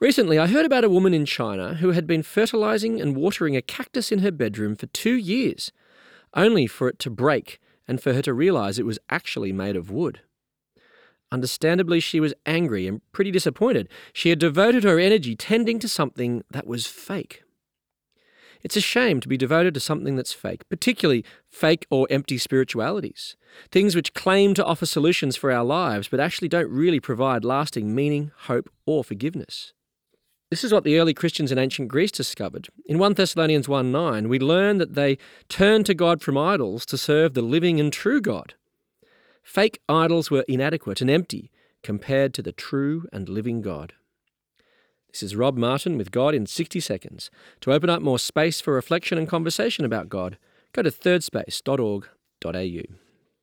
Recently, I heard about a woman in China who had been fertilizing and watering a cactus in her bedroom for two years, only for it to break and for her to realize it was actually made of wood. Understandably, she was angry and pretty disappointed. She had devoted her energy tending to something that was fake. It's a shame to be devoted to something that's fake, particularly fake or empty spiritualities, things which claim to offer solutions for our lives but actually don't really provide lasting meaning, hope, or forgiveness. This is what the early Christians in ancient Greece discovered. In 1 Thessalonians 1 9, we learn that they turned to God from idols to serve the living and true God. Fake idols were inadequate and empty compared to the true and living God. This is Rob Martin with God in 60 Seconds. To open up more space for reflection and conversation about God, go to thirdspace.org.au.